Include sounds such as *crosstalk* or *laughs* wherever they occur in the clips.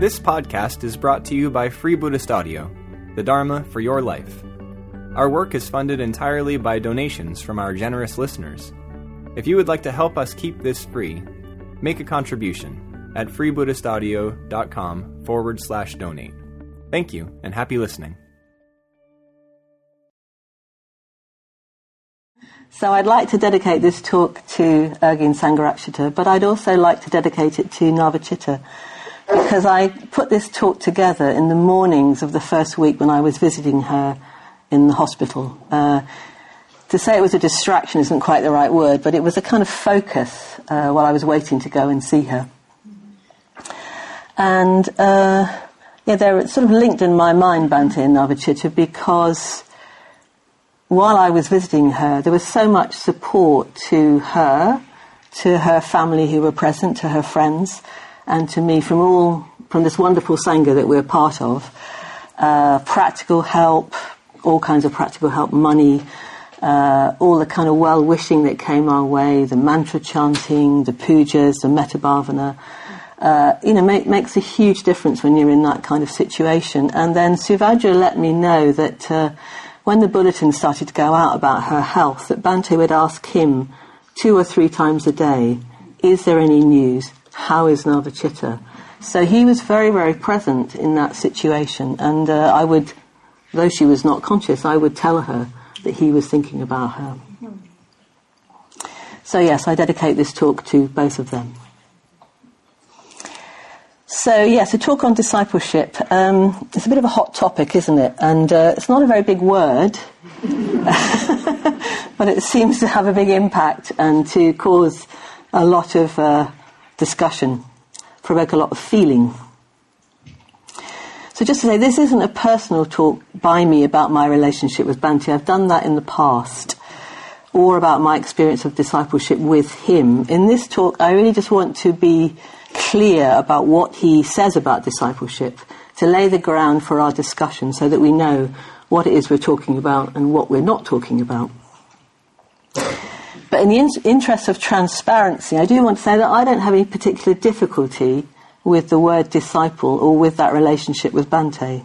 This podcast is brought to you by Free Buddhist Audio, the Dharma for your life. Our work is funded entirely by donations from our generous listeners. If you would like to help us keep this free, make a contribution at freebuddhistaudio.com forward slash donate. Thank you, and happy listening. So I'd like to dedicate this talk to Urgyen Sangharakshita, but I'd also like to dedicate it to Navachita because I put this talk together in the mornings of the first week when I was visiting her in the hospital. Uh, to say it was a distraction isn't quite the right word, but it was a kind of focus uh, while I was waiting to go and see her. And uh, yeah, they're sort of linked in my mind, Bhante and Navachita, because while I was visiting her, there was so much support to her, to her family who were present, to her friends, and to me from all from this wonderful sangha that we're part of. Uh, practical help, all kinds of practical help, money, uh, all the kind of well wishing that came our way, the mantra chanting, the pujas, the metta bhavana. Uh, you know, make, makes a huge difference when you're in that kind of situation. And then Suvajra let me know that uh, when the bulletin started to go out about her health, that Bhante would ask him two or three times a day, is there any news? How is Navachita? So he was very, very present in that situation. And uh, I would, though she was not conscious, I would tell her that he was thinking about her. So yes, I dedicate this talk to both of them. So yes, a talk on discipleship. Um, it's a bit of a hot topic, isn't it? And uh, it's not a very big word, *laughs* but it seems to have a big impact and to cause a lot of uh, discussion, provoke a lot of feeling. So just to say, this isn't a personal talk by me about my relationship with Bhante. I've done that in the past, or about my experience of discipleship with him. In this talk, I really just want to be clear about what he says about discipleship, to lay the ground for our discussion so that we know what it is we're talking about and what we're not talking about. But in the in- interest of transparency, I do want to say that I don't have any particular difficulty with the word disciple or with that relationship with Bhante.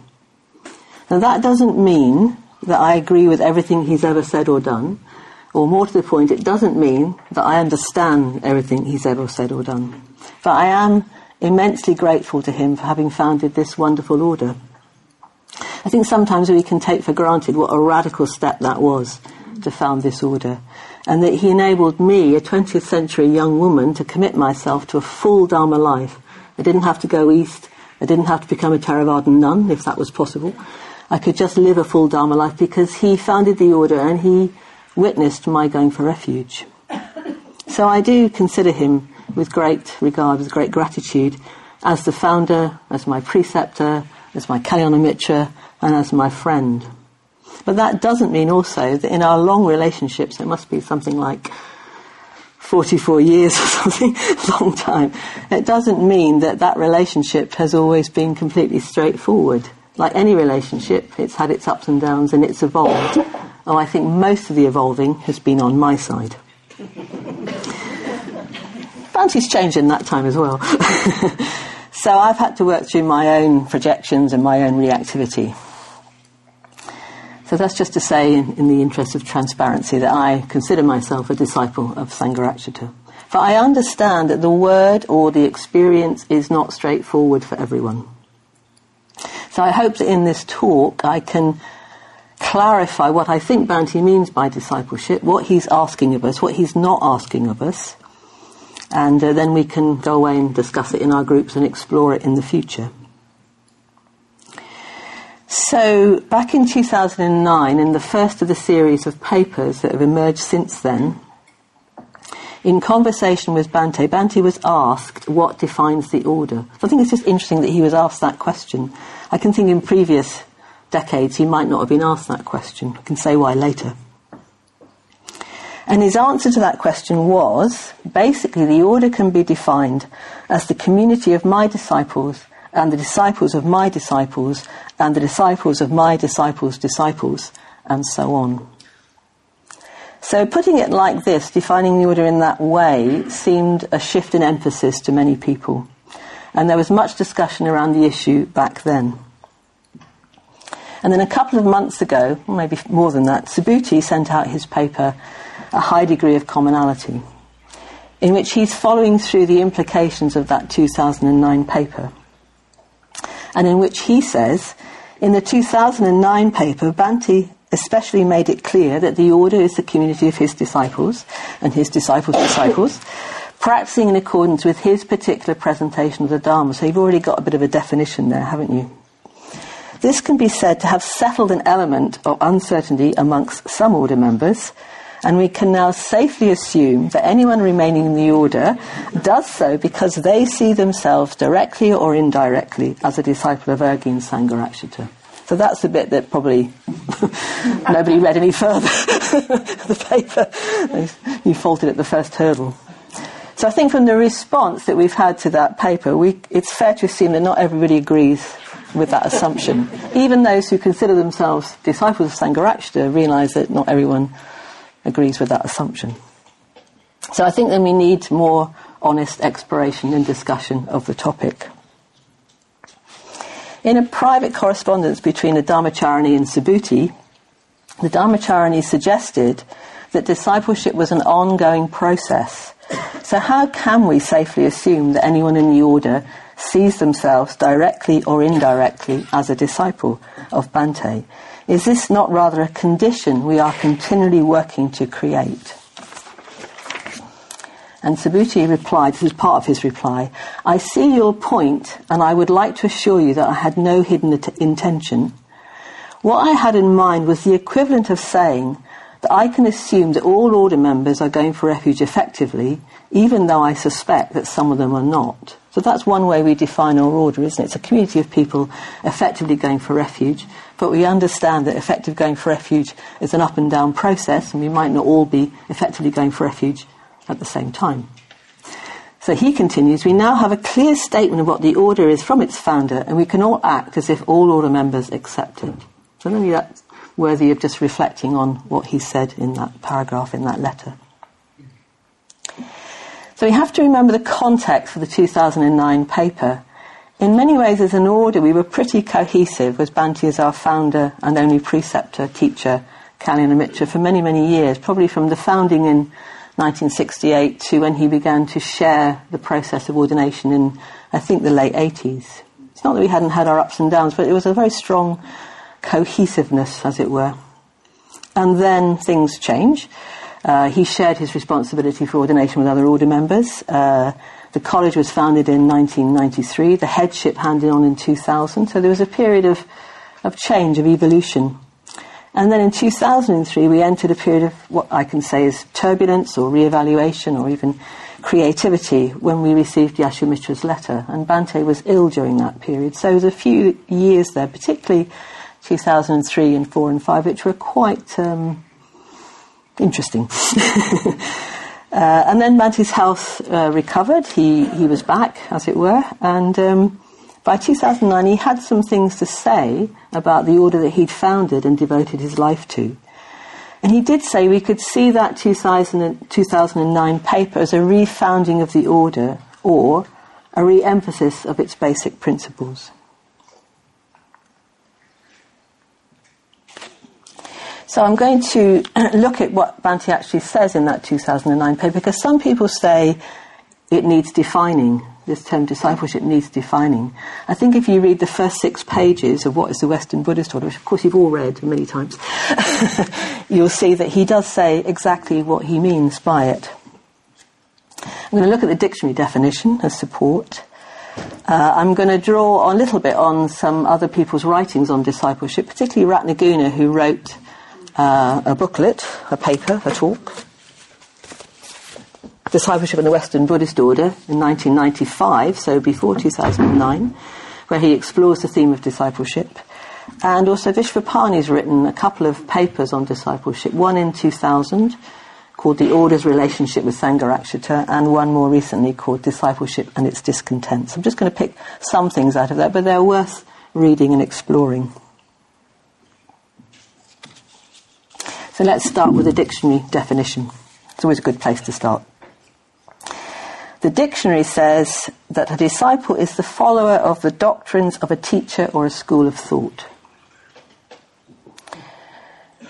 Now that doesn't mean that I agree with everything he's ever said or done, or more to the point, it doesn't mean that I understand everything he's ever said or done. But I am immensely grateful to him for having founded this wonderful order. I think sometimes we can take for granted what a radical step that was to found this order, and that he enabled me, a 20th century young woman, to commit myself to a full Dharma life. I didn't have to go east, I didn't have to become a Theravadan nun, if that was possible. I could just live a full Dharma life because he founded the order and he witnessed my going for refuge. *coughs* So I do consider him with great regard, with great gratitude, as the founder, as my preceptor, as my Kalyana Mitra, and as my friend. But that doesn't mean also that in our long relationships, it must be something like 44 years or *laughs* something, long time. It doesn't mean that that relationship has always been completely straightforward. Like any relationship, it's had its ups and downs and it's evolved. Oh, I think most of the evolving has been on my side. *laughs* Bhante's changed in that time as well. *laughs* so I've had to work through my own projections and my own reactivity. So that's just to say, in, in, the interest of transparency, that I consider myself a disciple of Sangharakshita. For I understand that the word or the experience is not straightforward for everyone. So I hope that in this talk I can clarify what I think Bhante means by discipleship, what he's asking of us, what he's not asking of us, and uh, then we can go away and discuss it in our groups and explore it in the future. So, back in 2009, in the first of the series of papers that have emerged since then, in conversation with Bhante, Bhante was asked what defines the order. So I think it's just interesting that he was asked that question. I can think in previous decades he might not have been asked that question. I can say why later. And his answer to that question was basically the order can be defined as the community of my disciples and the disciples of my disciples and the disciples of my disciples' disciples and so on. So putting it like this, defining the order in that way, seemed a shift in emphasis to many people. And there was much discussion around the issue back then. And then a couple of months ago, maybe more than that, Subhuti sent out his paper, A High Degree of Commonality, in which he's following through the implications of that 2009 paper. And in which he says, in the 2009 paper, Bhante especially made it clear that the order is the community of his disciples and his disciples' disciples, practicing in accordance with his particular presentation of the Dharma. So you've already got a bit of a definition there, haven't you? This can be said to have settled an element of uncertainty amongst some order members, and we can now safely assume that anyone remaining in the order does so because they see themselves directly or indirectly as a disciple of Urgyen Sangharakshita. So that's the bit that probably *laughs* nobody read any further. *laughs* the paper, you faulted at the first hurdle. So I think from the response that we've had to that paper, we, it's fair to assume that not everybody agrees with that assumption. Even those who consider themselves disciples of Sangharakshita realize that not everyone agrees with that assumption. So I think then we need more honest exploration and discussion of the topic. In a private correspondence between the Dharmacharini and Subhuti, the Dharmacharini suggested that discipleship was an ongoing process. So how can we safely assume that anyone in the order sees themselves directly or indirectly as a disciple of Bhante. Is this not rather a condition we are continually working to create? And Subhuti replied, this is part of his reply, I see your point and I would like to assure you that I had no hidden intention. What I had in mind was the equivalent of saying that I can assume that all order members are going for refuge effectively, even though I suspect that some of them are not. So that's one way we define our order, isn't it? It's a community of people effectively going for refuge, but we understand that effective going for refuge is an up and down process, and we might not all be effectively going for refuge at the same time. So he continues, we now have a clear statement of what the order is from its founder, and we can all act as if all order members accept it. So maybe that's worthy of just reflecting on what he said in that paragraph in that letter. So we have to remember the context for the 2009 paper. In many ways, as an order, we were pretty cohesive, with Bhante as our founder and only preceptor, teacher, Kalyana Mitra, for many, many years, probably from the founding in 1968 to when he began to share the process of ordination in, I think, the late 80s. It's not that we hadn't had our ups and downs, but it was a very strong cohesiveness, as it were. And then things change. Uh, he shared his responsibility for ordination with other order members. Uh, the college was founded in 1993, the headship handed on in 2000, so there was a period of, of change, of evolution. And then in 2003, we entered a period of what I can say is turbulence or re-evaluation or even creativity when we received Yashomitra's letter. And Bhante was ill during that period. So there was a few years there, particularly 2003 and 4 and 5, which were quite um, interesting. *laughs* uh, and then Bhante's health uh, recovered. He, he was back, as it were. And um, by 2009, he had some things to say about the order that he'd founded and devoted his life to. And he did say we could see that 2000, 2009 paper as a refounding of the order or a re emphasis of its basic principles. So I'm going to *clears throat* look at what Bhante actually says in that 2009 paper because some people say it needs defining. This term discipleship needs defining. I think if you read the first six pages of what is the Western Buddhist order, which of course you've all read many times, *laughs* you'll see that he does say exactly what he means by it. I'm going to look at the dictionary definition as support. Uh, I'm going to draw a little bit on some other people's writings on discipleship, particularly Ratnaguna, who wrote uh, a booklet, a paper, a talk, Discipleship in the Western Buddhist Order in 1995, so before 2009, where he explores the theme of discipleship. And also Vishvapani's written a couple of papers on discipleship, one in 2000 called The Order's Relationship with Sangharakshita, and one more recently called Discipleship and Its Discontents. I'm just going to pick some things out of that, but they're worth reading and exploring. So let's start with a dictionary definition. It's always a good place to start. The dictionary says that a disciple is the follower of the doctrines of a teacher or a school of thought.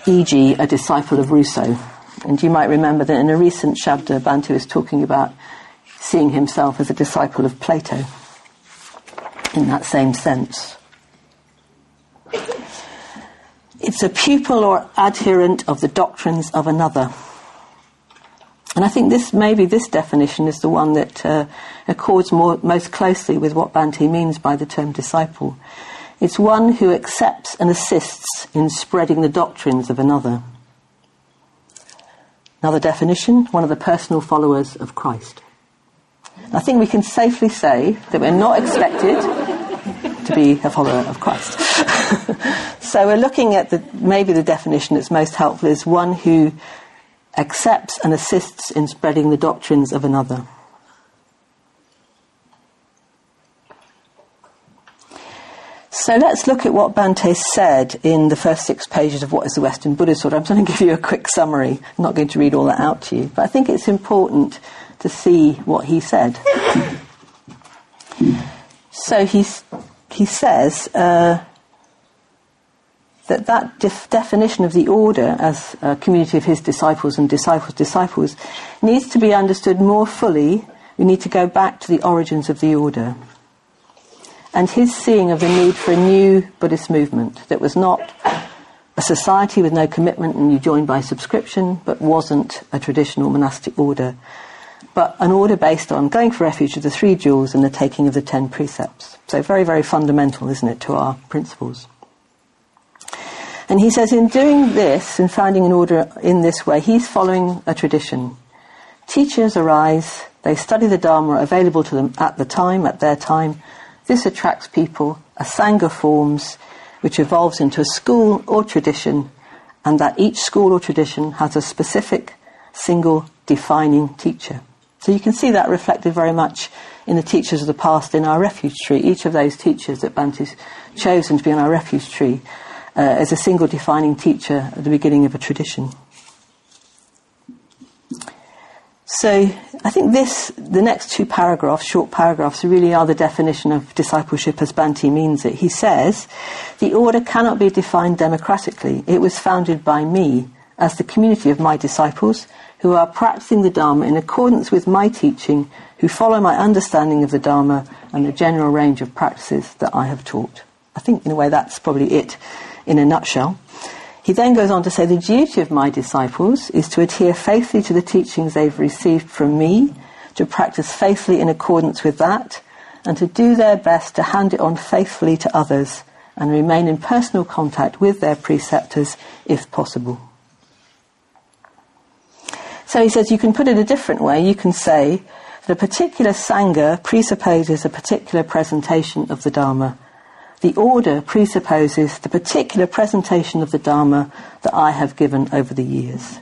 E.g., a disciple of Rousseau. And you might remember that in a recent Shabda, Bhante is talking about seeing himself as a disciple of Plato in that same sense. A pupil or adherent of the doctrines of another. And I think this maybe this definition is the one that uh, accords more, most closely with what Bhante means by the term disciple. It's one who accepts and assists in spreading the doctrines of another. Another definition, one of the personal followers of Christ. I think we can safely say that we're not expected to be a follower of Christ. *laughs* so we're looking at the, maybe the definition that's most helpful is one who accepts and assists in spreading the doctrines of another. So let's look at what Bhante said in the first six pages of What is the Western Buddhist Order. I'm going *laughs* to give you a quick summary. I'm not going to read all that out to you, but I think it's important to see what he said. So he's, he says uh, that that def- definition of the order as a community of his disciples and disciples' disciples needs to be understood more fully. We need to go back to the origins of the order. And his seeing of the need for a new Buddhist movement that was not a society with no commitment and you joined by subscription, but wasn't a traditional monastic order, but an order based on going for refuge of the three jewels and the taking of the ten precepts. So very, very fundamental, isn't it, to our principles. And he says in doing this, in founding an order in this way, he's following a tradition. Teachers arise, they study the Dharma available to them at the time, at their time. This attracts people, a Sangha forms, which evolves into a school or tradition, and that each school or tradition has a specific, single, defining teacher. So you can see that reflected very much in the teachers of the past in our refuge tree. Each of those teachers that Bhante's chosen to be on our refuge tree uh, as a single defining teacher at the beginning of a tradition. So I think this, the next two paragraphs, short paragraphs, really are the definition of discipleship as Bhante means it. He says, the order cannot be defined democratically. It was founded by me as the community of my disciples who are practicing the Dharma in accordance with my teaching, who follow my understanding of the Dharma and the general range of practices that I have taught. I think, in a way, that's probably it in a nutshell. He then goes on to say the duty of my disciples is to adhere faithfully to the teachings they've received from me, to practice faithfully in accordance with that, and to do their best to hand it on faithfully to others and remain in personal contact with their preceptors if possible. So he says you can put it a different way. You can say that a particular Sangha presupposes a particular presentation of the Dharma. The order presupposes the particular presentation of the Dharma that I have given over the years.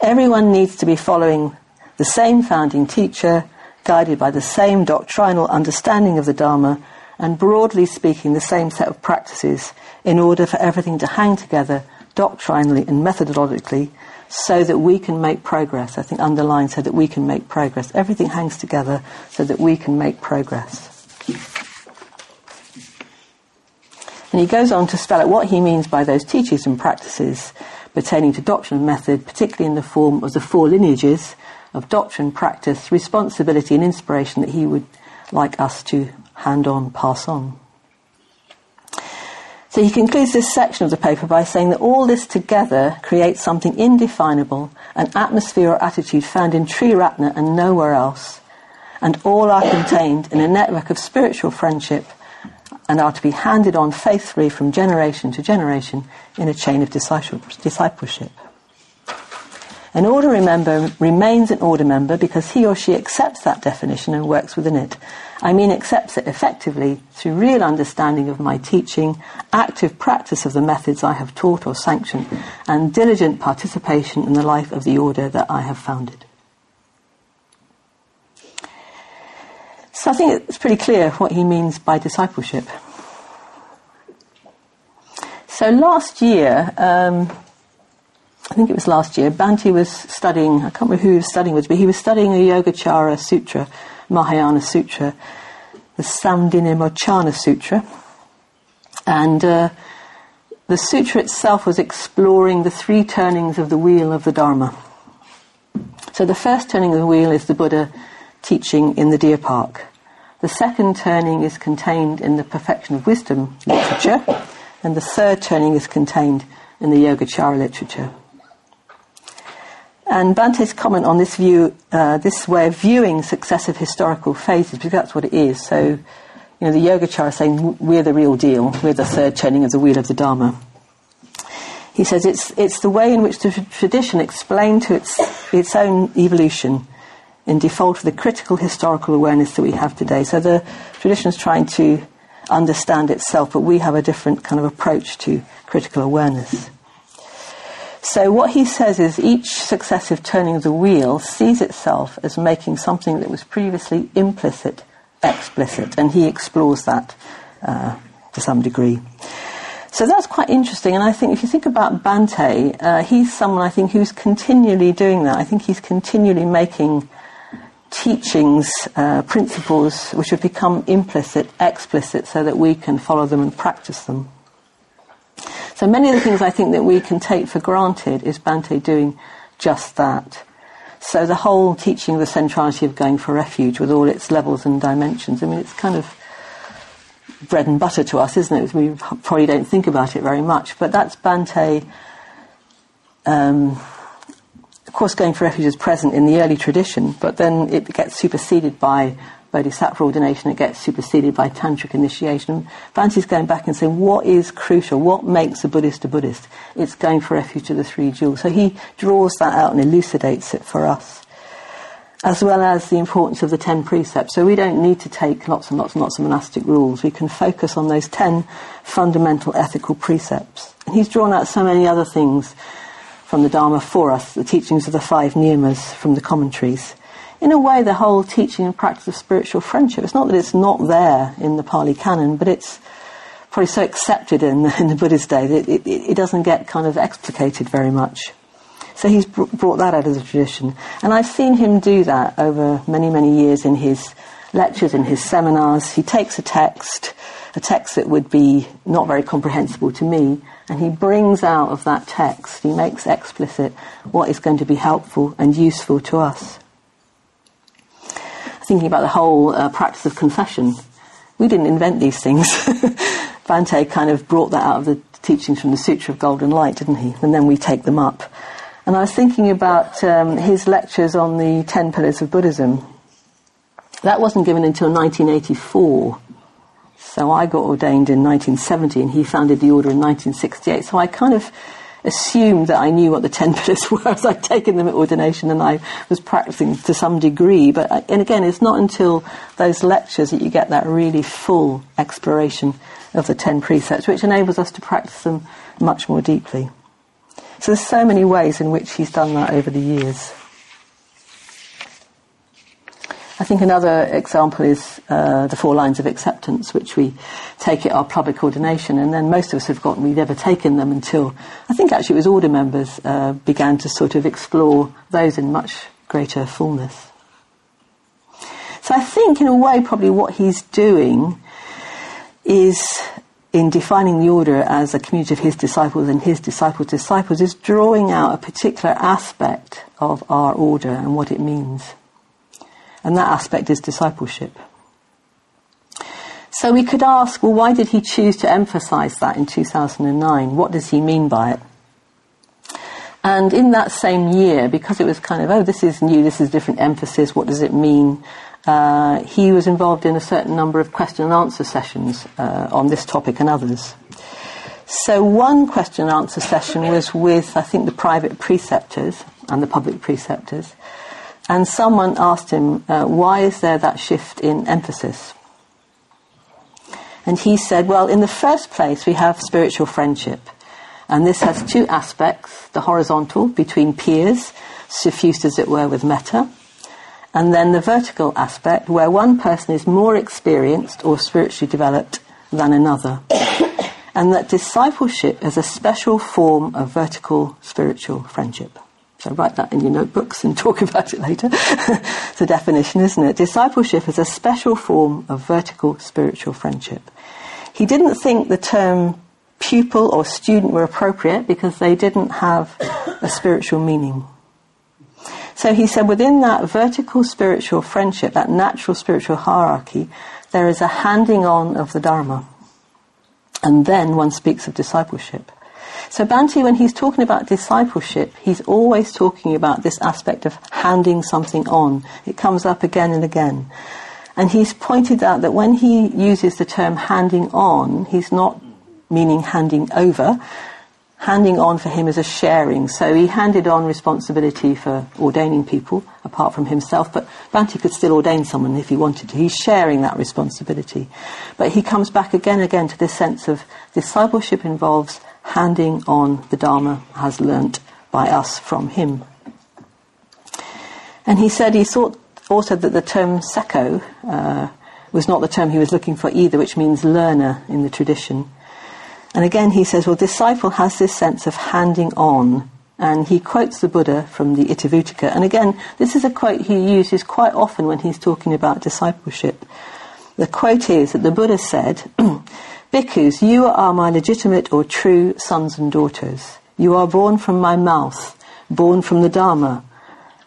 Everyone needs to be following the same founding teacher, guided by the same doctrinal understanding of the Dharma, and broadly speaking, the same set of practices in order for everything to hang together doctrinally and methodologically so that we can make progress. I think underlined so that we can make progress. Everything hangs together so that we can make progress. And he goes on to spell out what he means by those teachings and practices pertaining to doctrine and method, particularly in the form of the four lineages of doctrine, practice, responsibility, and inspiration that he would like us to hand on, pass on. So he concludes this section of the paper by saying that all this together creates something indefinable, an atmosphere or attitude found in Triratna and nowhere else, and all are contained in a network of spiritual friendship and are to be handed on faithfully from generation to generation in a chain of discipleship. An order member remains an order member because he or she accepts that definition and works within it. I mean accepts it effectively through real understanding of my teaching, active practice of the methods I have taught or sanctioned, and diligent participation in the life of the order that I have founded. So I think it's pretty clear what he means by discipleship. So last year, um, I think it was last year, Bhante was studying, I can't remember who he was studying with, but he was studying the Yogacara Sutra, Mahayana Sutra, the Samdhinirmocana Sutra. And uh, the sutra itself was exploring the three turnings of the wheel of the Dharma. So the first turning of the wheel is the Buddha teaching in the deer park. The second turning is contained in the Perfection of Wisdom literature, and the third turning is contained in the Yogacara literature. And Bhante's comment on this view, uh, this way of viewing successive historical phases, because that's what it is. So, you know, the Yogacara is saying we're the real deal, we're the third turning of the wheel of the Dharma. He says it's, it's the way in which the tradition explained to its, its own evolution in default of the critical historical awareness that we have today. So the tradition is trying to understand itself, but we have a different kind of approach to critical awareness. So what he says is each successive turning of the wheel sees itself as making something that was previously implicit explicit, and he explores that uh, to some degree. So that's quite interesting, and I think if you think about Bhante, uh, he's someone I think who's continually doing that. I think he's continually making teachings, uh, principles which have become implicit, explicit, so that we can follow them and practice them. So many of the things I think that we can take for granted is Bhante doing just that. So the whole teaching the centrality of going for refuge with all its levels and dimensions, I mean, it's kind of bread and butter to us, isn't it? We probably don't think about it very much, but that's Bhante. Um, of course, going for refuge is present in the early tradition, but then it gets superseded by bodhisattva ordination, it gets superseded by tantric initiation. Bhante's going back and saying, what is crucial? What makes a Buddhist a Buddhist? It's going for refuge to the three jewels. So he draws that out and elucidates it for us. As well as the importance of the ten precepts. So we don't need to take lots and lots and lots of monastic rules. We can focus on those ten fundamental ethical precepts. And he's drawn out so many other things from the Dharma for us, the teachings of the five niyamas from the commentaries in a way, the whole teaching and practice of spiritual friendship. It's not that it's not there in the Pali Canon, but it's probably so accepted in, *laughs* in the Buddhist day that it, it, it, doesn't get kind of explicated very much. So he's br- brought that out of the tradition. And I've seen him do that over many, many years in his lectures, in his seminars. He takes a text, a text that would be not very comprehensible to me, and he brings out of that text, he makes explicit what is going to be helpful and useful to us thinking about the whole uh, practice of confession. We didn't invent these things. *laughs* Bhante kind of brought that out of the teachings from the Sutra of Golden Light, didn't he? And then we take them up. And I was thinking about um, his lectures on the Ten Pillars of Buddhism. That wasn't given until 1984. So I got ordained in 1970 and he founded the order in 1968. So I kind of assumed that I knew what the *laughs* ten pillars were as I'd taken them at ordination and I was practicing to some degree. But uh, and again, it's not until those lectures that you get that really full exploration of the ten precepts, which enables us to practice them much more deeply. So there's so many ways in which he's done that over the years. I think another example is uh, the four lines of acceptance, which we take at our public ordination, and then most of us have forgotten we'd ever taken them until I think actually it was order members uh, began to sort of explore those in much greater fullness. So I think, in a way, probably what he's doing is in defining the order as a community of his disciples and his disciples' disciples is drawing out a particular aspect of our order and what it means. And that aspect is discipleship. So we could ask, well, why did he choose to emphasize that in 2009? What does he mean by it? And in that same year, because it was kind of, oh, this is new, this is different emphasis, what does it mean? Uh, he was involved in a certain number of question and answer sessions uh, on this topic and others. So one question and answer session was with, I think, the private preceptors and the public preceptors. And someone asked him, uh, why is there that shift in emphasis? And he said, well, in the first place, we have spiritual friendship. And this has two aspects the horizontal, between peers, suffused as it were with metta, and then the vertical aspect, where one person is more experienced or spiritually developed than another. *coughs* and that discipleship is a special form of vertical spiritual friendship. So write that in your notebooks and *laughs* talk about it later. it's a definition, isn't it? Discipleship is a special form of vertical spiritual friendship. He didn't think the term pupil or student were appropriate because they didn't have a spiritual meaning. So he said within that vertical spiritual friendship, that natural spiritual hierarchy, there is a handing on of the Dharma. And then one speaks of discipleship. So Bhante, when he's talking about discipleship, he's always talking about this aspect of handing something on. It comes up again and again. And he's pointed out that when he uses the term handing on, he's not meaning handing over. Handing on for him is a sharing. So he handed on responsibility for ordaining people, apart from himself, but Bhante could still ordain someone if he wanted to. He's sharing that responsibility. But he comes back again and again to this sense of discipleship involves handing on the Dharma has learnt by us from him. And he said he thought also that the term sekko uh, was not the term he was looking for either, which means learner in the tradition. And again he says, well, disciple has this sense of handing on. And he quotes the Buddha from the Itivuttaka. And again, this is a quote he uses quite often when he's talking about discipleship. The quote is that the Buddha said, *clears throat* Bhikkhus, you are my legitimate or true sons and daughters. You are born from my mouth, born from the Dharma,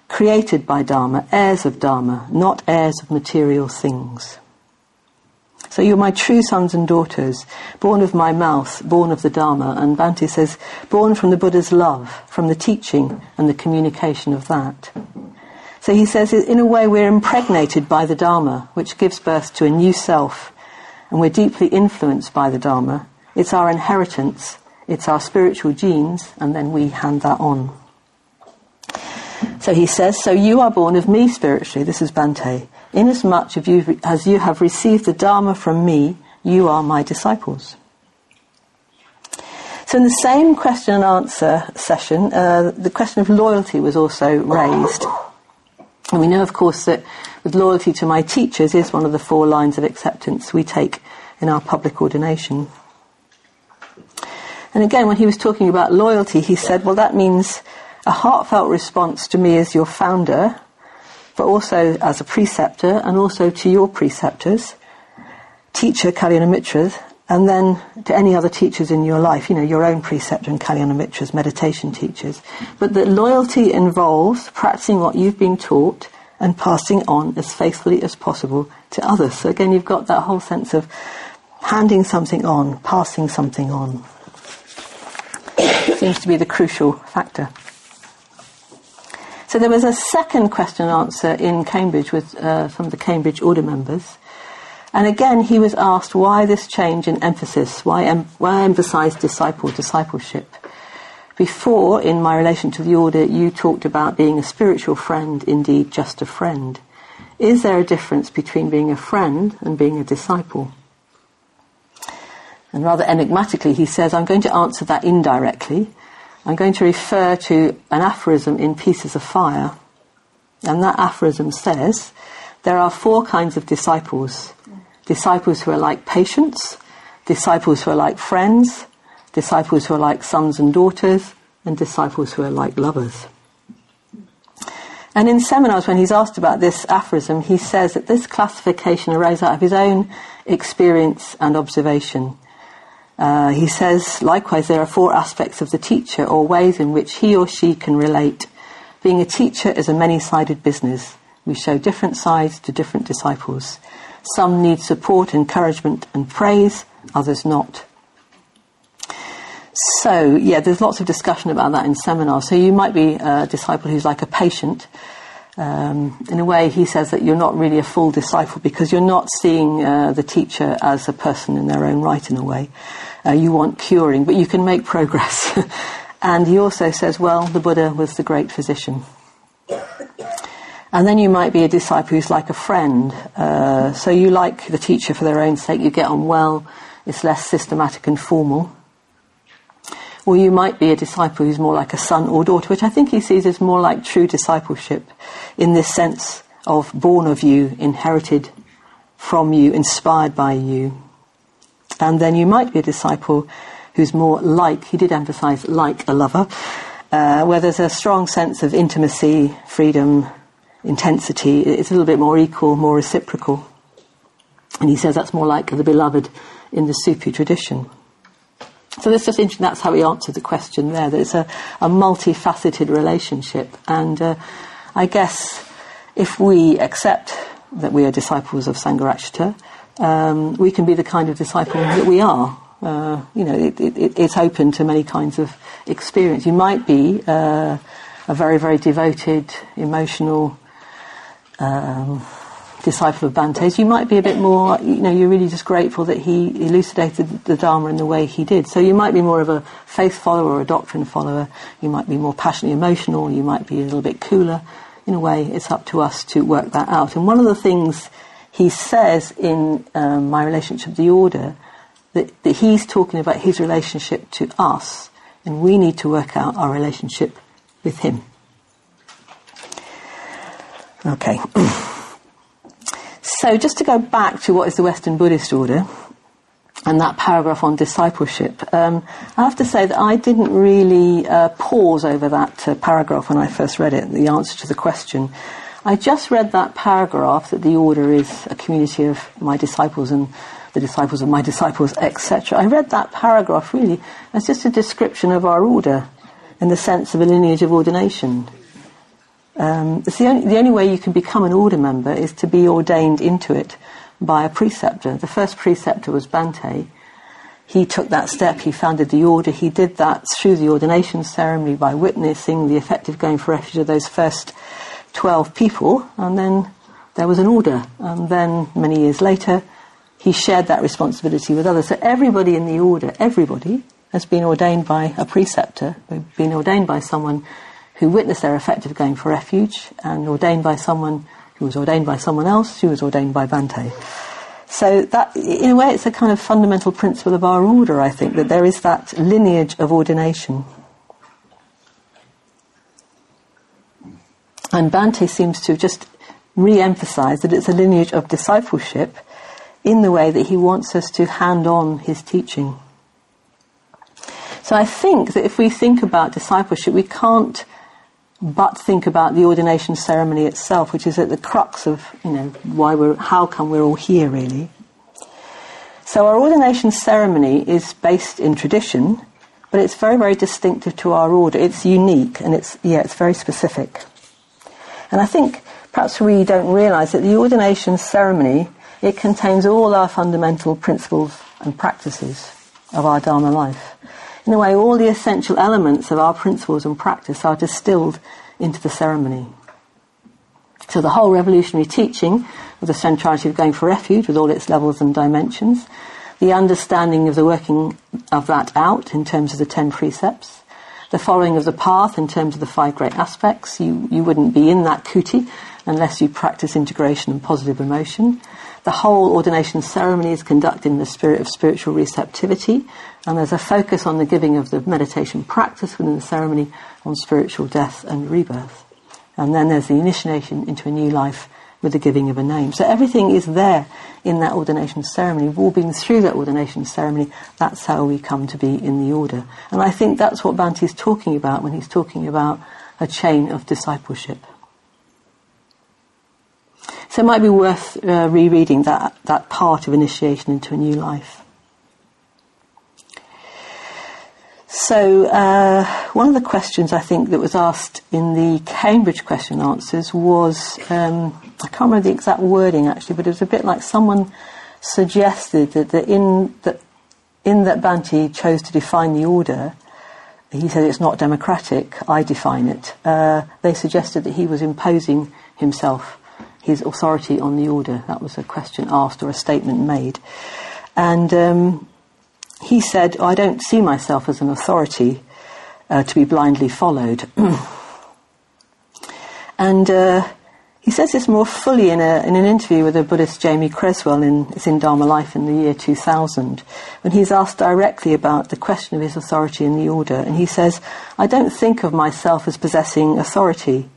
created by Dharma, heirs of Dharma, not heirs of material things. So you're my true sons and daughters, born of my mouth, born of the Dharma. And Bhante says, born from the Buddha's love, from the teaching and the communication of that. So he says, in a way, we're impregnated by the Dharma, which gives birth to a new self and we're deeply influenced by the Dharma. It's our inheritance, it's our spiritual genes, and then we hand that on. So he says, So you are born of me spiritually, this is Bhante. Inasmuch as you, as you have received the Dharma from me, you are my disciples. So in the same question and answer session, uh, the question of loyalty was also raised. And we know, of course, that with loyalty to my teachers is one of the four lines of acceptance we take in our public ordination. And again, when he was talking about loyalty, he said, well, that means a heartfelt response to me as your founder, but also as a preceptor, and also to your preceptors, teacher, Kalyana Mitras, and then to any other teachers in your life, you know, your own preceptor and Kalyana Mitras, meditation teachers. But that loyalty involves practicing what you've been taught and passing on as faithfully as possible to others. So again, you've got that whole sense of handing something on, passing something on. *coughs* Seems to be the crucial factor. So there was a second question and answer in Cambridge with uh, some of the Cambridge order members. And again, he was asked why this change in emphasis, why, em- why emphasize disciple, discipleship. Before, in my relation to the order, you talked about being a spiritual friend, indeed just a friend. Is there a difference between being a friend and being a disciple? And rather enigmatically, he says, I'm going to answer that indirectly. I'm going to refer to an aphorism in Peace is a Fire. And that aphorism says, there are four kinds of disciples. Disciples who are like patients, disciples who are like friends, disciples who are like sons and daughters, and disciples who are like lovers. And in seminars, when he's asked about this aphorism, he says that this classification arose out of his own experience and observation. Uh, he says, likewise, there are four aspects of the teacher, or ways in which he or she can relate. Being a teacher is a many sided business. We show different sides to different disciples. Some need support, encouragement, and praise, others not. So, yeah, there's lots of discussion about that in seminars. So, you might be a disciple who's like a patient. Um, in a way, he says that you're not really a full disciple because you're not seeing uh, the teacher as a person in their own right, in a way. Uh, you want curing, but you can make progress. *laughs* and he also says, well, the Buddha was the great physician. And then you might be a disciple who's like a friend. Uh, so you like the teacher for their own sake, you get on well, it's less systematic and formal. Or you might be a disciple who's more like a son or daughter, which I think he sees as more like true discipleship in this sense of born of you, inherited from you, inspired by you. And then you might be a disciple who's more like, he did emphasize like a lover, uh, where there's a strong sense of intimacy, freedom, intensity. It's a little bit more equal, more reciprocal. And he says that's more like the beloved in the Sufi tradition. So it's just interesting, that's how he answered the question there, that it's a, a multifaceted relationship. And uh, I guess if we accept that we are disciples of Sangharakshita, um, we can be the kind of disciple that we are. Uh, you know, it, it, it's open to many kinds of experience. You might be uh, a very, very devoted, emotional, um, disciple of Bhante's, you might be a bit more, you know, you're really just grateful that he elucidated the Dharma in the way he did. So you might be more of a faith follower or a doctrine follower. You might be more passionately emotional. You might be a little bit cooler. In a way, it's up to us to work that out. And one of the things he says in um, my relationship to the order, that, that he's talking about his relationship to us, and we need to work out our relationship with him. Okay. So just to go back to what is the Western Buddhist order and that paragraph on discipleship, um, I have to say that I didn't really uh, pause over that uh, paragraph when I first read it, the answer to the question. I just read that paragraph that the order is a community of my disciples and the disciples of my disciples, etc. I read that paragraph really as just a description of our order in the sense of a lineage of ordination. Um, it's the only, the only way you can become an order member is to be ordained into it by a preceptor. The first preceptor was Bhante. He took that step, he founded the order, he did that through the ordination ceremony by witnessing the effective going for refuge of those first 12 people, and then there was an order. And then, many years later, he shared that responsibility with others. So everybody in the order, everybody, has been ordained by a preceptor, been ordained by someone who witnessed their effective going for refuge and ordained by someone who was ordained by someone else who was ordained by Bhante. So that, in a way, it's a kind of fundamental principle of our order, I think, that there is that lineage of ordination. And Bhante seems to just re-emphasize that it's a lineage of discipleship in the way that he wants us to hand on his teaching. So I think that if we think about discipleship, we can't but think about the ordination ceremony itself, which is at the crux of, you know, why we're, how come we're all here really. So our ordination ceremony is based in tradition, but it's very, very distinctive to our order. It's unique and it's, yeah, it's very specific. And I think perhaps we don't realize that the ordination ceremony, it contains all our fundamental principles and practices of our Dharma life. In a way, all the essential elements of our principles and practice are distilled into the ceremony. So the whole revolutionary teaching of the centrality of going for refuge with all its levels and dimensions, the understanding of the working of that out in terms of the ten precepts, the following of the path in terms of the five great aspects. You, you wouldn't be in that kuti unless you practice integration and positive emotion. The whole ordination ceremony is conducted in the spirit of spiritual receptivity, and there's a focus on the giving of the meditation practice within the ceremony on spiritual death and rebirth. And then there's the initiation into a new life with the giving of a name. So everything is there in that ordination ceremony. We've all been through that ordination ceremony. That's how we come to be in the order. And I think that's what Bhante is talking about when he's talking about a chain of discipleship. So it might be worth uh, rereading that, that part of initiation into a new life. So, uh, one of the questions I think that was asked in the Cambridge question answers was um, I can't remember the exact wording actually, but it was a bit like someone suggested that, that in that in that Bhante chose to define the order, he said it's not democratic. I define it. Uh, they suggested that he was imposing himself, his authority on the order. That was a question asked or a statement made, and. Um, he said, I don't see myself as an authority uh, to be blindly followed. *clears throat* and uh, he says this more fully in, a, in an interview with the Buddhist Jamie Creswell in, it's in Dharma Life in the year 2000, when he's asked directly about the question of his authority in the order. And he says, I don't think of myself as possessing authority.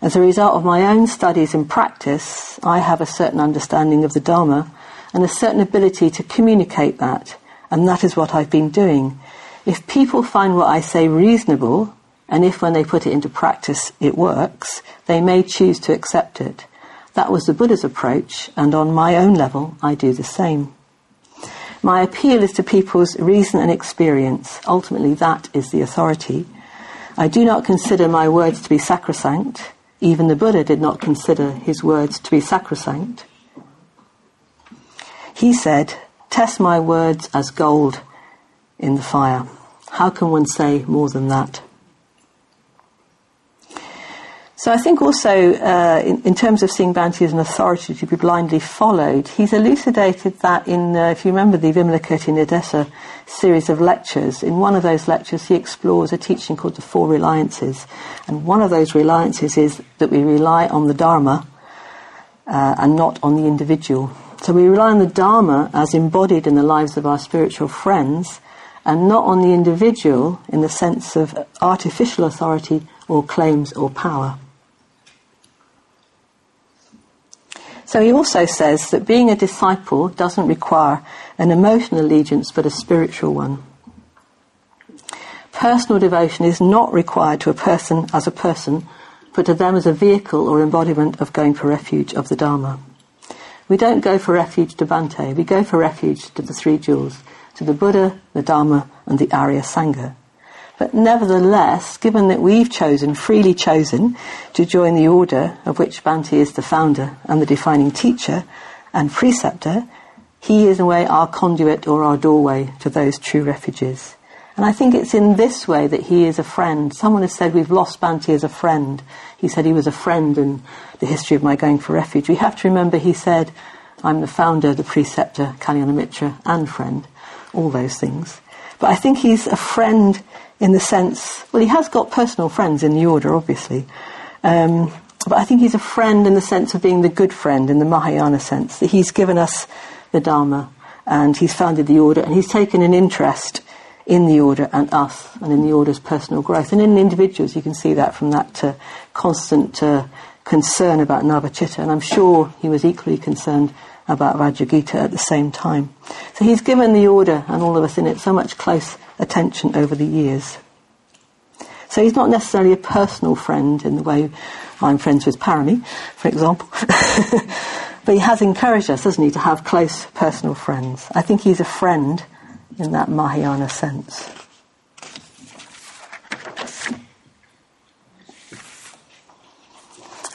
As a result of my own studies and practice, I have a certain understanding of the Dharma and a certain ability to communicate that. And that is what I've been doing. If people find what I say reasonable, and if when they put it into practice it works, they may choose to accept it. That was the Buddha's approach, and on my own level, I do the same. My appeal is to people's reason and experience. Ultimately, that is the authority. I do not consider my words to be sacrosanct. Even the Buddha did not consider his words to be sacrosanct. He said, Test my words as gold in the fire. How can one say more than that? So I think also, uh, in, in, terms of seeing Bhante as an authority to be blindly followed, he's elucidated that in, uh, if you remember the Vimalakirti Nirdesa series of lectures, in one of those lectures he explores a teaching called the Four Reliances. And one of those reliances is that we rely on the Dharma uh, and not on the individual. So we rely on the Dharma as embodied in the lives of our spiritual friends and not on the individual in the sense of artificial authority or claims or power. So he also says that being a disciple doesn't require an emotional allegiance but a spiritual one. Personal devotion is not required to a person as a person, but to them as a vehicle or embodiment of going for refuge of the Dharma. We don't go for refuge to Bhante, we go for refuge to the three jewels, to the Buddha, the Dharma, and the Arya Sangha. But nevertheless, given that we've chosen, freely chosen, to join the order of which Bhante is the founder and the defining teacher and preceptor, he is in a way our conduit or our doorway to those true refuges. And I think it's in this way that he is a friend. Someone has said we've lost Bhante as a friend. He said he was a friend in the history of my going for refuge. We have to remember he said, I'm the founder, the preceptor, Kalyana Mitra, and friend. All those things. But I think he's a friend in the sense, well, he has got personal friends in the order, obviously. Um, but I think he's a friend in the sense of being the good friend, in the Mahayana sense, that he's given us the Dharma and he's founded the order and he's taken an interest in the order and us and in the order's personal growth. And in individuals, you can see that from that uh, constant uh, concern about Navacita. And I'm sure he was equally concerned about Vajragita at the same time. So he's given the order and all of us in it so much close attention over the years. So he's not necessarily a personal friend in the way I'm friends with Parami, for example. *laughs* but he has encouraged us, hasn't he, to have close personal friends. I think he's a friend in that Mahayana sense.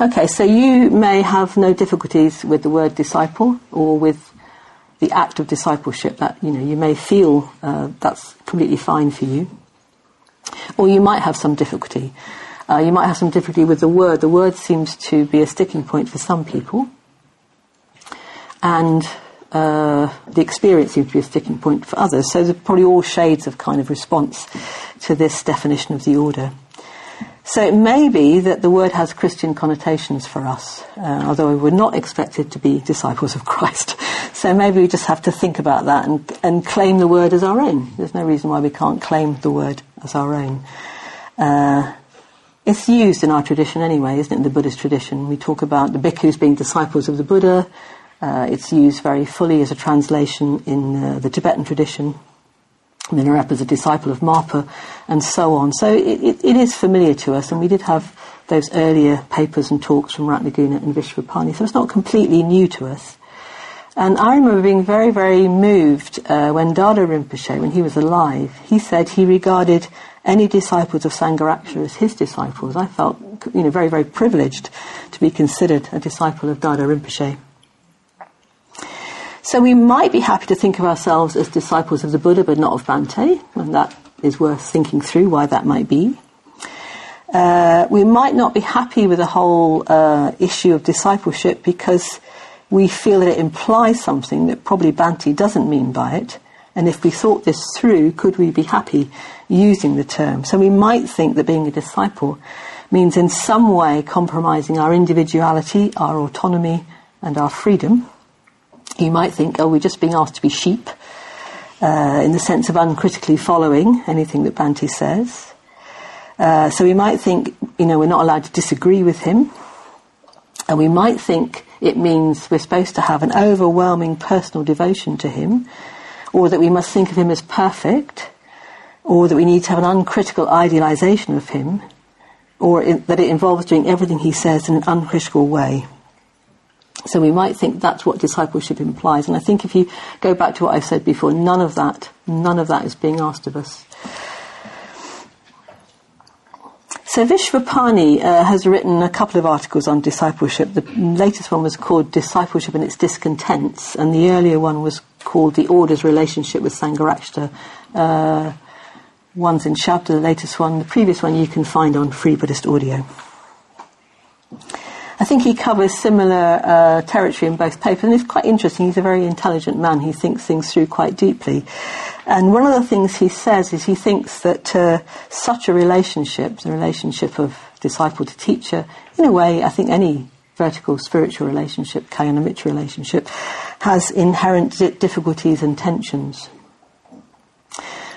Okay, so you may have no difficulties with the word disciple or with the act of discipleship that you know you may feel uh, that's completely fine for you, or you might have some difficulty. Uh, you might have some difficulty with the word. The word seems to be a sticking point for some people, and uh, the experience seems to be a sticking point for others. So there's probably all shades of kind of response to this definition of the order. So it may be that the word has Christian connotations for us, uh, although we're not expected to be disciples of *laughs* Christ. So maybe we just have to think about that and, and claim the word as our own. There's no reason why we can't claim the word as our own. Uh, it's used in our tradition anyway, isn't it? In the Buddhist tradition, we talk about the bhikkhus being disciples of the Buddha. Uh, it's used very fully as a translation in uh, the Tibetan tradition. Milarepa is a disciple of Marpa, and so on. So it, it, it is familiar to us, and we did have those earlier papers and talks from Ratnaguna and Vishvapani, so it's not completely new to us. And I remember being very, very moved uh, when Dhardo Rinpoche, when he was alive, he said he regarded any disciples of Sangharakshita as his disciples. I felt, you know, very, very privileged to be considered a disciple of Dhardo Rinpoche. So we might be happy to think of ourselves as disciples of the Buddha, but not of Bhante, and that is worth thinking through why that might be. Uh, we might not be happy with the whole uh, issue of discipleship because we feel that it implies something that probably Bhante doesn't mean by it. And if we thought this through, could we be happy using the term? So we might think that being a disciple means in some way compromising our individuality, our autonomy, and our freedom. You might think, oh, we're just being asked to be sheep, uh, in the sense of uncritically following anything that Bhante says. Uh, so we might think, you know, we're not allowed to disagree with him. And we might think it means we're supposed to have an overwhelming personal devotion to him, or that we must think of him as perfect, or that we need to have an uncritical idealization of him, or that it involves doing everything he says in an uncritical way. So we might think that's what discipleship implies. And I think if you go back to what I've said before, none of that, none of that is being asked of us. So Vishvapani uh, has written a couple of articles on discipleship. The latest one was called Discipleship and its Discontents, and the earlier one was called The Order's Relationship with Sangharakshita. Uh, one's in Shabda, the latest one. The previous one you can find on Free Buddhist Audio. I think he covers similar uh, territory in both papers, and it's quite interesting. He's a very intelligent man. He thinks things through quite deeply. And one of the things he says is he thinks that uh, such a relationship, the relationship of disciple to teacher, in a way, I think any vertical spiritual relationship, Kalyana relationship, has inherent difficulties and tensions.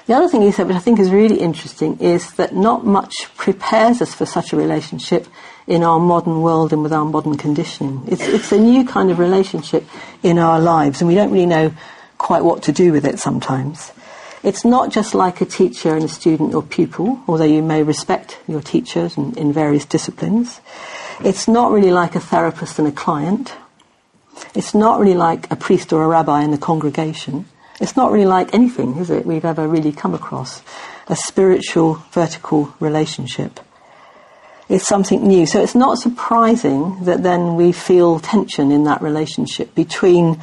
The other thing he said, which I think is really interesting, is that not much prepares us for such a relationship in our modern world and with our modern conditioning. It's, it's a new kind of relationship in our lives, and we don't really know quite what to do with it sometimes. It's not just like a teacher and a student or pupil, although you may respect your teachers in, in various disciplines. It's not really like a therapist and a client. It's not really like a priest or a rabbi in the congregation. It's not really like anything, is it, we've ever really come across. A spiritual, vertical relationship. It's something new. So it's not surprising that then we feel tension in that relationship between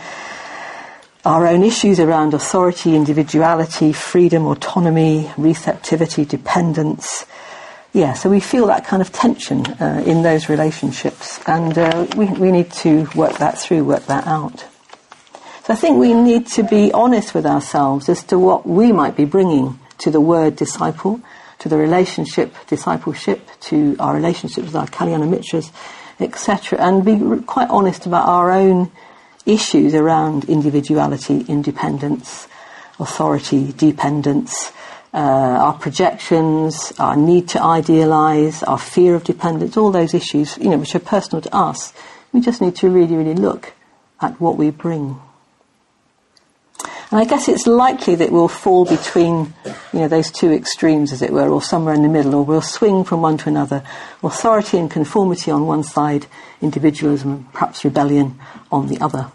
our own issues around authority, individuality, freedom, autonomy, receptivity, dependence. Yeah, so we feel that kind of tension uh, in those relationships, and uh, we, we need to work that through, work that out. So I think we need to be honest with ourselves as to what we might be bringing to the word disciple to the relationship, discipleship, to our relationships with our Kalyana Mitras, etc., and be quite honest about our own issues around individuality, independence, authority, dependence, uh, our projections, our need to idealize, our fear of dependence, all those issues, you know, which are personal to us. We just need to really, really look at what we bring. And I guess it's likely that we'll fall between, you know, those two extremes, as it were, or somewhere in the middle, or we'll swing from one to another. Authority and conformity on one side, individualism and perhaps rebellion on the other.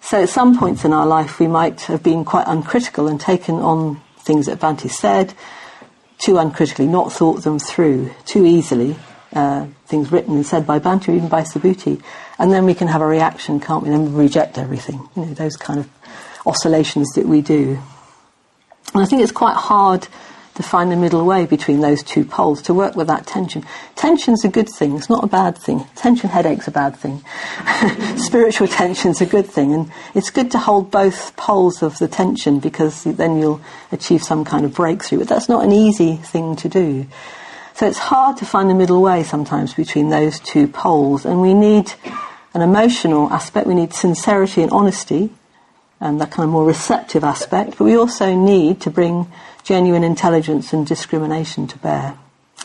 So at some points in our life, we might have been quite uncritical and taken on things that Bhante said too uncritically, not thought them through too easily, uh, things written and said by Bhante or even by Subhuti, and then we can have a reaction, can't we? Then we reject everything. You know, those kind of oscillations that we do. And I think it's quite hard to find the middle way between those two poles, to work with that tension. Tension's a good thing, it's not a bad thing. Tension headache's are a bad thing. *laughs* Spiritual tension's a good thing, and it's good to hold both poles of the tension because then you'll achieve some kind of breakthrough. But that's not an easy thing to do. So it's hard to find the middle way sometimes between those two poles, and we need an emotional aspect, we need sincerity and honesty, and that kind of more receptive aspect, but we also need to bring genuine intelligence and discrimination to bear.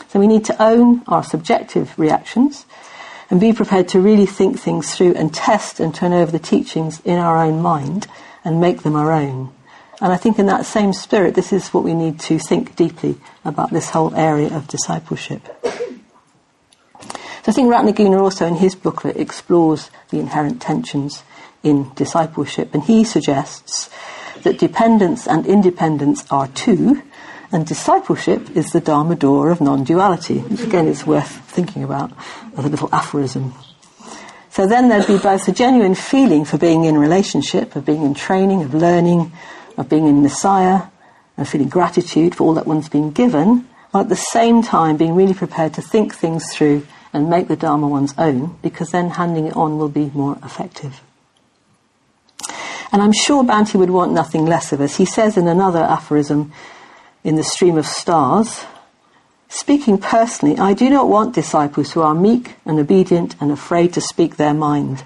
So we need to own our subjective reactions and be prepared to really think things through and test and turn over the teachings in our own mind and make them our own. And I think in that same spirit, this is what we need to think deeply about this whole area of discipleship. So I think Ratnaguna also in his booklet explores the inherent tensions in discipleship. And he suggests that dependence and independence are two, and discipleship is the Dharma door of non duality, which again is worth thinking about as a little aphorism. So then there'd be both a genuine feeling for being in relationship, of being in training, of learning, of being in Messiah, and feeling gratitude for all that one's been given, while at the same time being really prepared to think things through and make the Dharma one's own, because then handing it on will be more effective. And I'm sure Bhante would want nothing less of us. He says in another aphorism in the stream of stars, Speaking personally, I do not want disciples who are meek and obedient and afraid to speak their mind.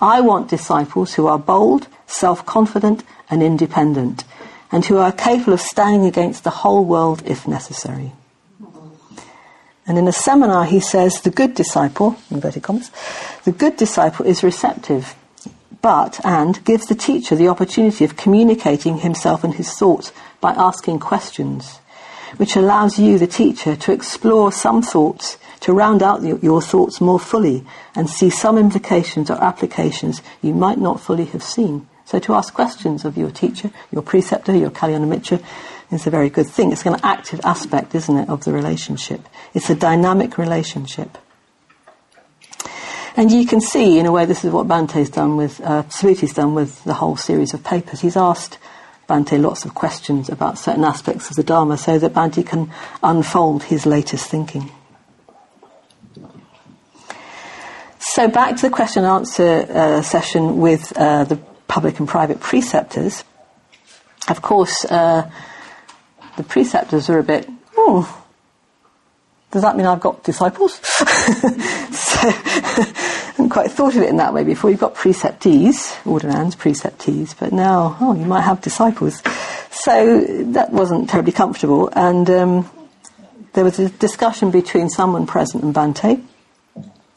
I want disciples who are bold, self-confident and independent, and who are capable of standing against the whole world if necessary. And in a seminar, he says the good disciple, inverted commas, the good disciple is receptive, but, and gives the teacher the opportunity of communicating himself and his thoughts by asking questions, which allows you, the teacher, to explore some thoughts, to round out your thoughts more fully, and see some implications or applications you might not fully have seen. So to ask questions of your teacher, your preceptor, your Kalyana Mitra, is a very good thing. It's an active aspect, isn't it, of the relationship. It's a dynamic relationship. And you can see, in a way, this is what Bhante's done with, uh, done with the whole series of papers. He's asked Bhante lots of questions about certain aspects of the Dharma so that Bhante can unfold his latest thinking. So back to the question and answer uh, session with uh, the public and private preceptors. Of course, uh, the preceptors are a bit, oh, does that mean I've got disciples? *laughs* so, I *laughs* hadn't quite thought of it in that way before. You've got preceptees, ordinands, preceptees, but now, oh, you might have disciples. So that wasn't terribly comfortable, and um, there was a discussion between someone present and Bhante,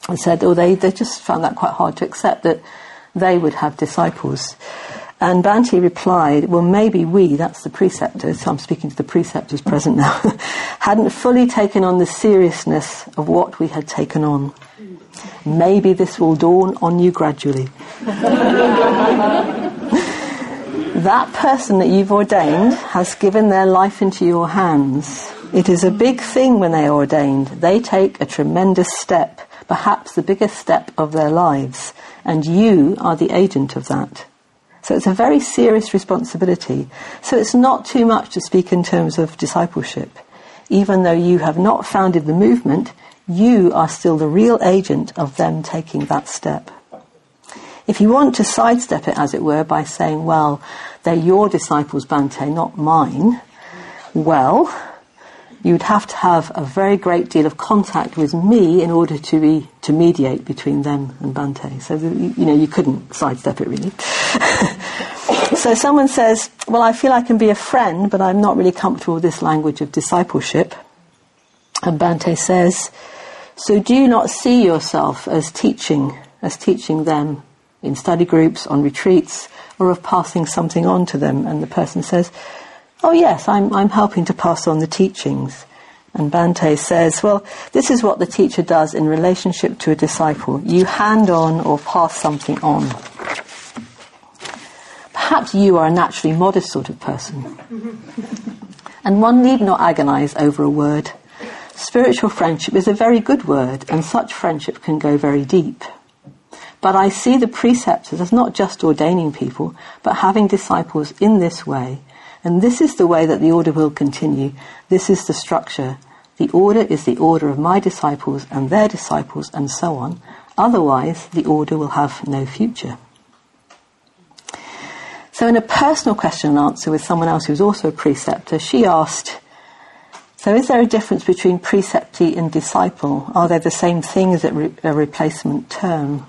and said, oh, they, they just found that quite hard to accept that they would have disciples. And Bhante replied, well, maybe we, that's the preceptors, so I'm speaking to the preceptors present now, *laughs* hadn't fully taken on the seriousness of what we had taken on. Maybe this will dawn on you gradually. *laughs* that person that you've ordained has given their life into your hands. It is a big thing when they are ordained. They take a tremendous step, perhaps the biggest step of their lives, and you are the agent of that. So it's a very serious responsibility. So it's not too much to speak in terms of discipleship. Even though you have not founded the movement, you are still the real agent of them taking that step. If you want to sidestep it, as it were, by saying, well, they're your disciples, Bhante, not mine, well, you'd have to have a very great deal of contact with me in order to be to mediate between them and Bhante. So you know you couldn't sidestep it really. *laughs* so someone says, "Well, I feel I can be a friend, but I'm not really comfortable with this language of discipleship." And Bhante says, "So do you not see yourself as teaching, as teaching them in study groups, on retreats, or of passing something on to them?" And the person says Oh, yes, I'm, I'm helping to pass on the teachings. And Bhante says, well, this is what the teacher does in relationship to a disciple. You hand on or pass something on. Perhaps you are a naturally modest sort of person. *laughs* and one need not agonize over a word. Spiritual friendship is a very good word, and such friendship can go very deep. But I see the preceptors as not just ordaining people, but having disciples in this way and this is the way that the order will continue. This is the structure. The order is the order of my disciples and their disciples and so on. Otherwise, the order will have no future. So in a personal question and answer with someone else who's also a preceptor, she asked, so is there a difference between preceptee and disciple? Are they the same thing? Is it a replacement term?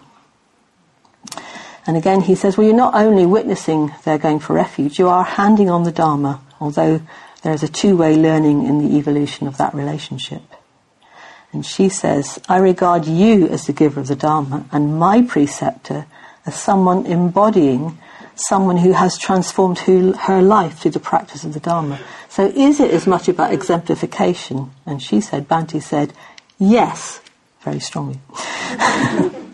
And again, he says, well, you're not only witnessing their going for refuge, you are handing on the Dharma, although there is a two-way learning in the evolution of that relationship. And she says, I regard you as the giver of the Dharma and my preceptor as someone embodying someone who has transformed her life through the practice of the Dharma. So is it as much about exemplification? And she said, Bhante said, yes, very strongly. *laughs*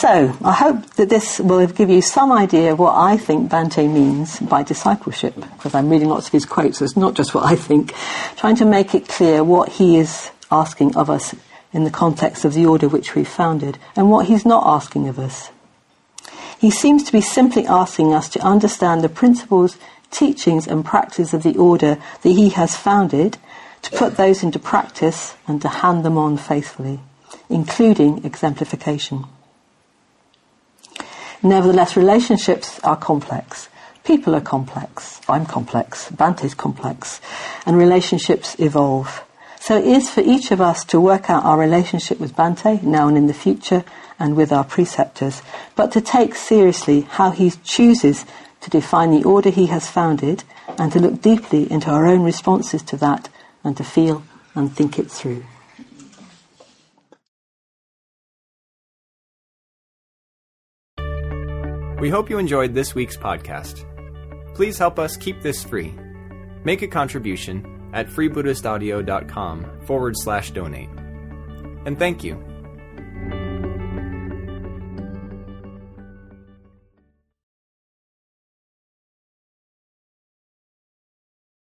So, I hope that this will give you some idea of what I think Bhante means by discipleship, because I'm reading lots of his quotes, so it's not just what I think, trying to make it clear what he is asking of us in the context of the order which we've founded, and what he's not asking of us. He seems to be simply asking us to understand the principles, teachings, and practice of the order that he has founded, to put those into practice, and to hand them on faithfully, including exemplification. Nevertheless, relationships are complex. People are complex. I'm complex. Bhante's complex. And relationships evolve. So it is for each of us to work out our relationship with Bhante, now and in the future, and with our preceptors, but to take seriously how he chooses to define the order he has founded, and to look deeply into our own responses to that, and to feel and think it through. We hope you enjoyed this week's podcast. Please help us keep this free. Make a contribution at freebuddhistaudio.com forward slash donate. And thank you